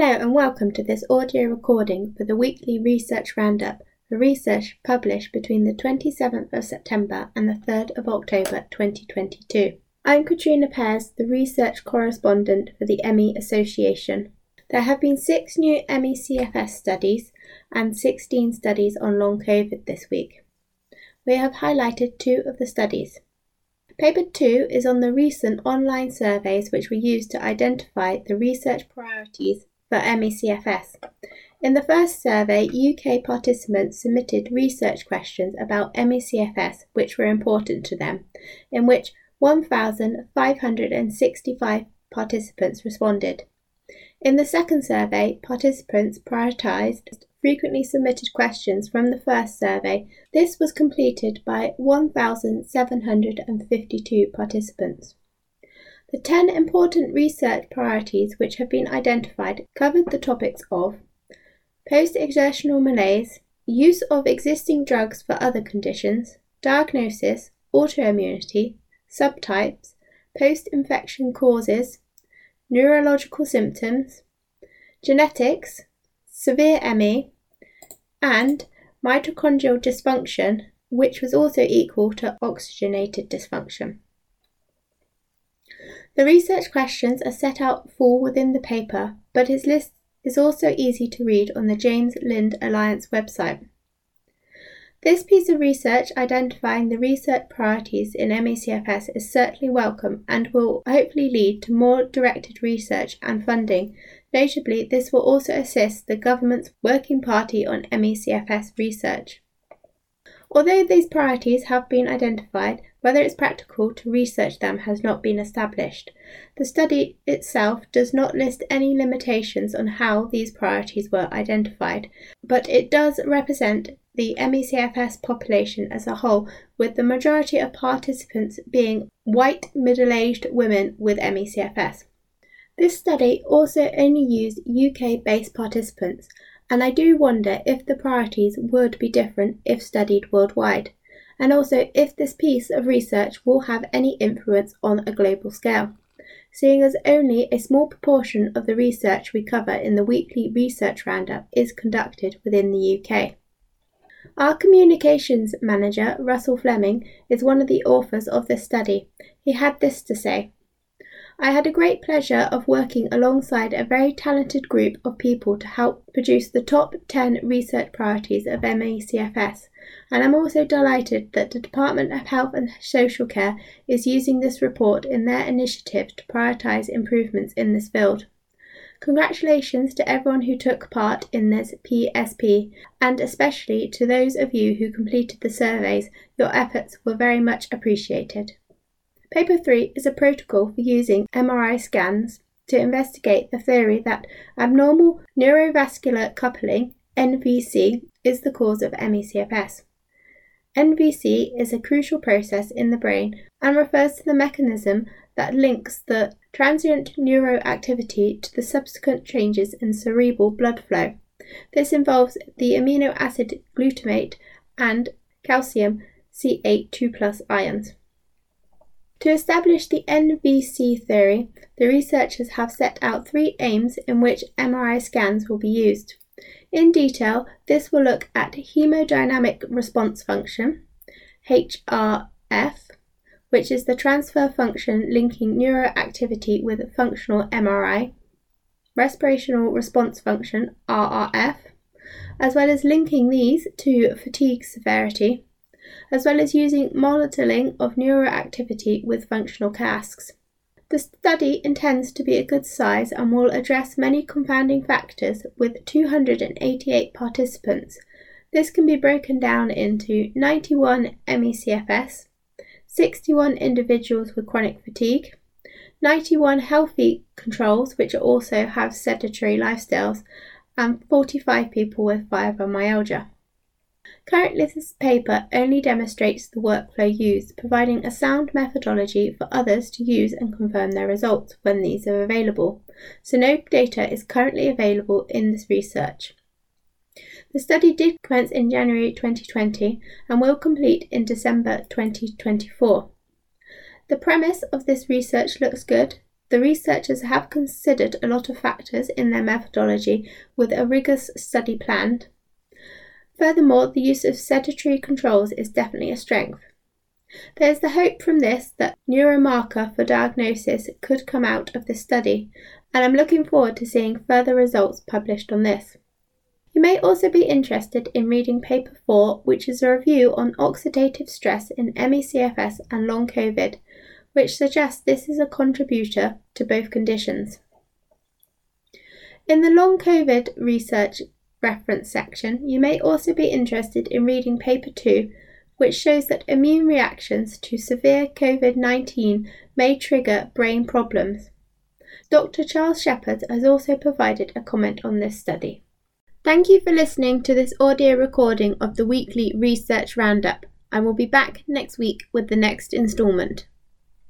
Hello and welcome to this audio recording for the weekly research roundup for research published between the 27th of September and the 3rd of October 2022. I'm Katrina Pears, the research correspondent for the ME Association. There have been six new ME CFS studies and 16 studies on long COVID this week. We have highlighted two of the studies. Paper 2 is on the recent online surveys which were used to identify the research priorities for MECFS. In the first survey, UK participants submitted research questions about MECFS which were important to them, in which 1,565 participants responded. In the second survey, participants prioritised frequently submitted questions from the first survey. This was completed by 1,752 participants. The 10 important research priorities which have been identified covered the topics of post exertional malaise, use of existing drugs for other conditions, diagnosis, autoimmunity, subtypes, post infection causes, neurological symptoms, genetics, severe ME, and mitochondrial dysfunction, which was also equal to oxygenated dysfunction. The research questions are set out full within the paper, but its list is also easy to read on the James Lind Alliance website. This piece of research identifying the research priorities in MECFS is certainly welcome and will hopefully lead to more directed research and funding. Notably, this will also assist the government's Working Party on MECFS research. Although these priorities have been identified, whether it's practical to research them has not been established. The study itself does not list any limitations on how these priorities were identified, but it does represent the MECFS population as a whole, with the majority of participants being white middle aged women with MECFS. This study also only used UK based participants, and I do wonder if the priorities would be different if studied worldwide, and also if this piece of research will have any influence on a global scale, seeing as only a small proportion of the research we cover in the weekly research roundup is conducted within the UK. Our communications manager, Russell Fleming, is one of the authors of this study. He had this to say I had a great pleasure of working alongside a very talented group of people to help produce the top 10 research priorities of MECFS, and I'm also delighted that the Department of Health and Social Care is using this report in their initiative to prioritise improvements in this field. Congratulations to everyone who took part in this PSP, and especially to those of you who completed the surveys. Your efforts were very much appreciated. Paper 3 is a protocol for using MRI scans to investigate the theory that abnormal neurovascular coupling, NVC, is the cause of MECFS. NVC is a crucial process in the brain and refers to the mechanism that links the transient neuroactivity to the subsequent changes in cerebral blood flow. This involves the amino acid glutamate and calcium C8 2 ions. To establish the NVC theory, the researchers have set out three aims in which MRI scans will be used. In detail, this will look at hemodynamic response function, HRF, which is the transfer function linking neuroactivity with functional MRI, respirational response function, RRF, as well as linking these to fatigue severity, as well as using monitoring of neuroactivity with functional casks. The study intends to be a good size and will address many confounding factors with 288 participants. This can be broken down into 91 MECFS, 61 individuals with chronic fatigue, 91 healthy controls which also have sedentary lifestyles, and 45 people with fibromyalgia. Currently, this paper only demonstrates the workflow used, providing a sound methodology for others to use and confirm their results when these are available, so no data is currently available in this research. The study did commence in January 2020 and will complete in December 2024. The premise of this research looks good. The researchers have considered a lot of factors in their methodology with a rigorous study planned. Furthermore, the use of sedentary controls is definitely a strength. There is the hope from this that neuromarker for diagnosis could come out of this study, and I'm looking forward to seeing further results published on this. You may also be interested in reading paper 4, which is a review on oxidative stress in ME/CFS and long COVID, which suggests this is a contributor to both conditions. In the long COVID research reference section, you may also be interested in reading paper 2, which shows that immune reactions to severe COVID 19 may trigger brain problems. Dr. Charles Shepherd has also provided a comment on this study. Thank you for listening to this audio recording of the weekly Research Roundup. I will be back next week with the next instalment.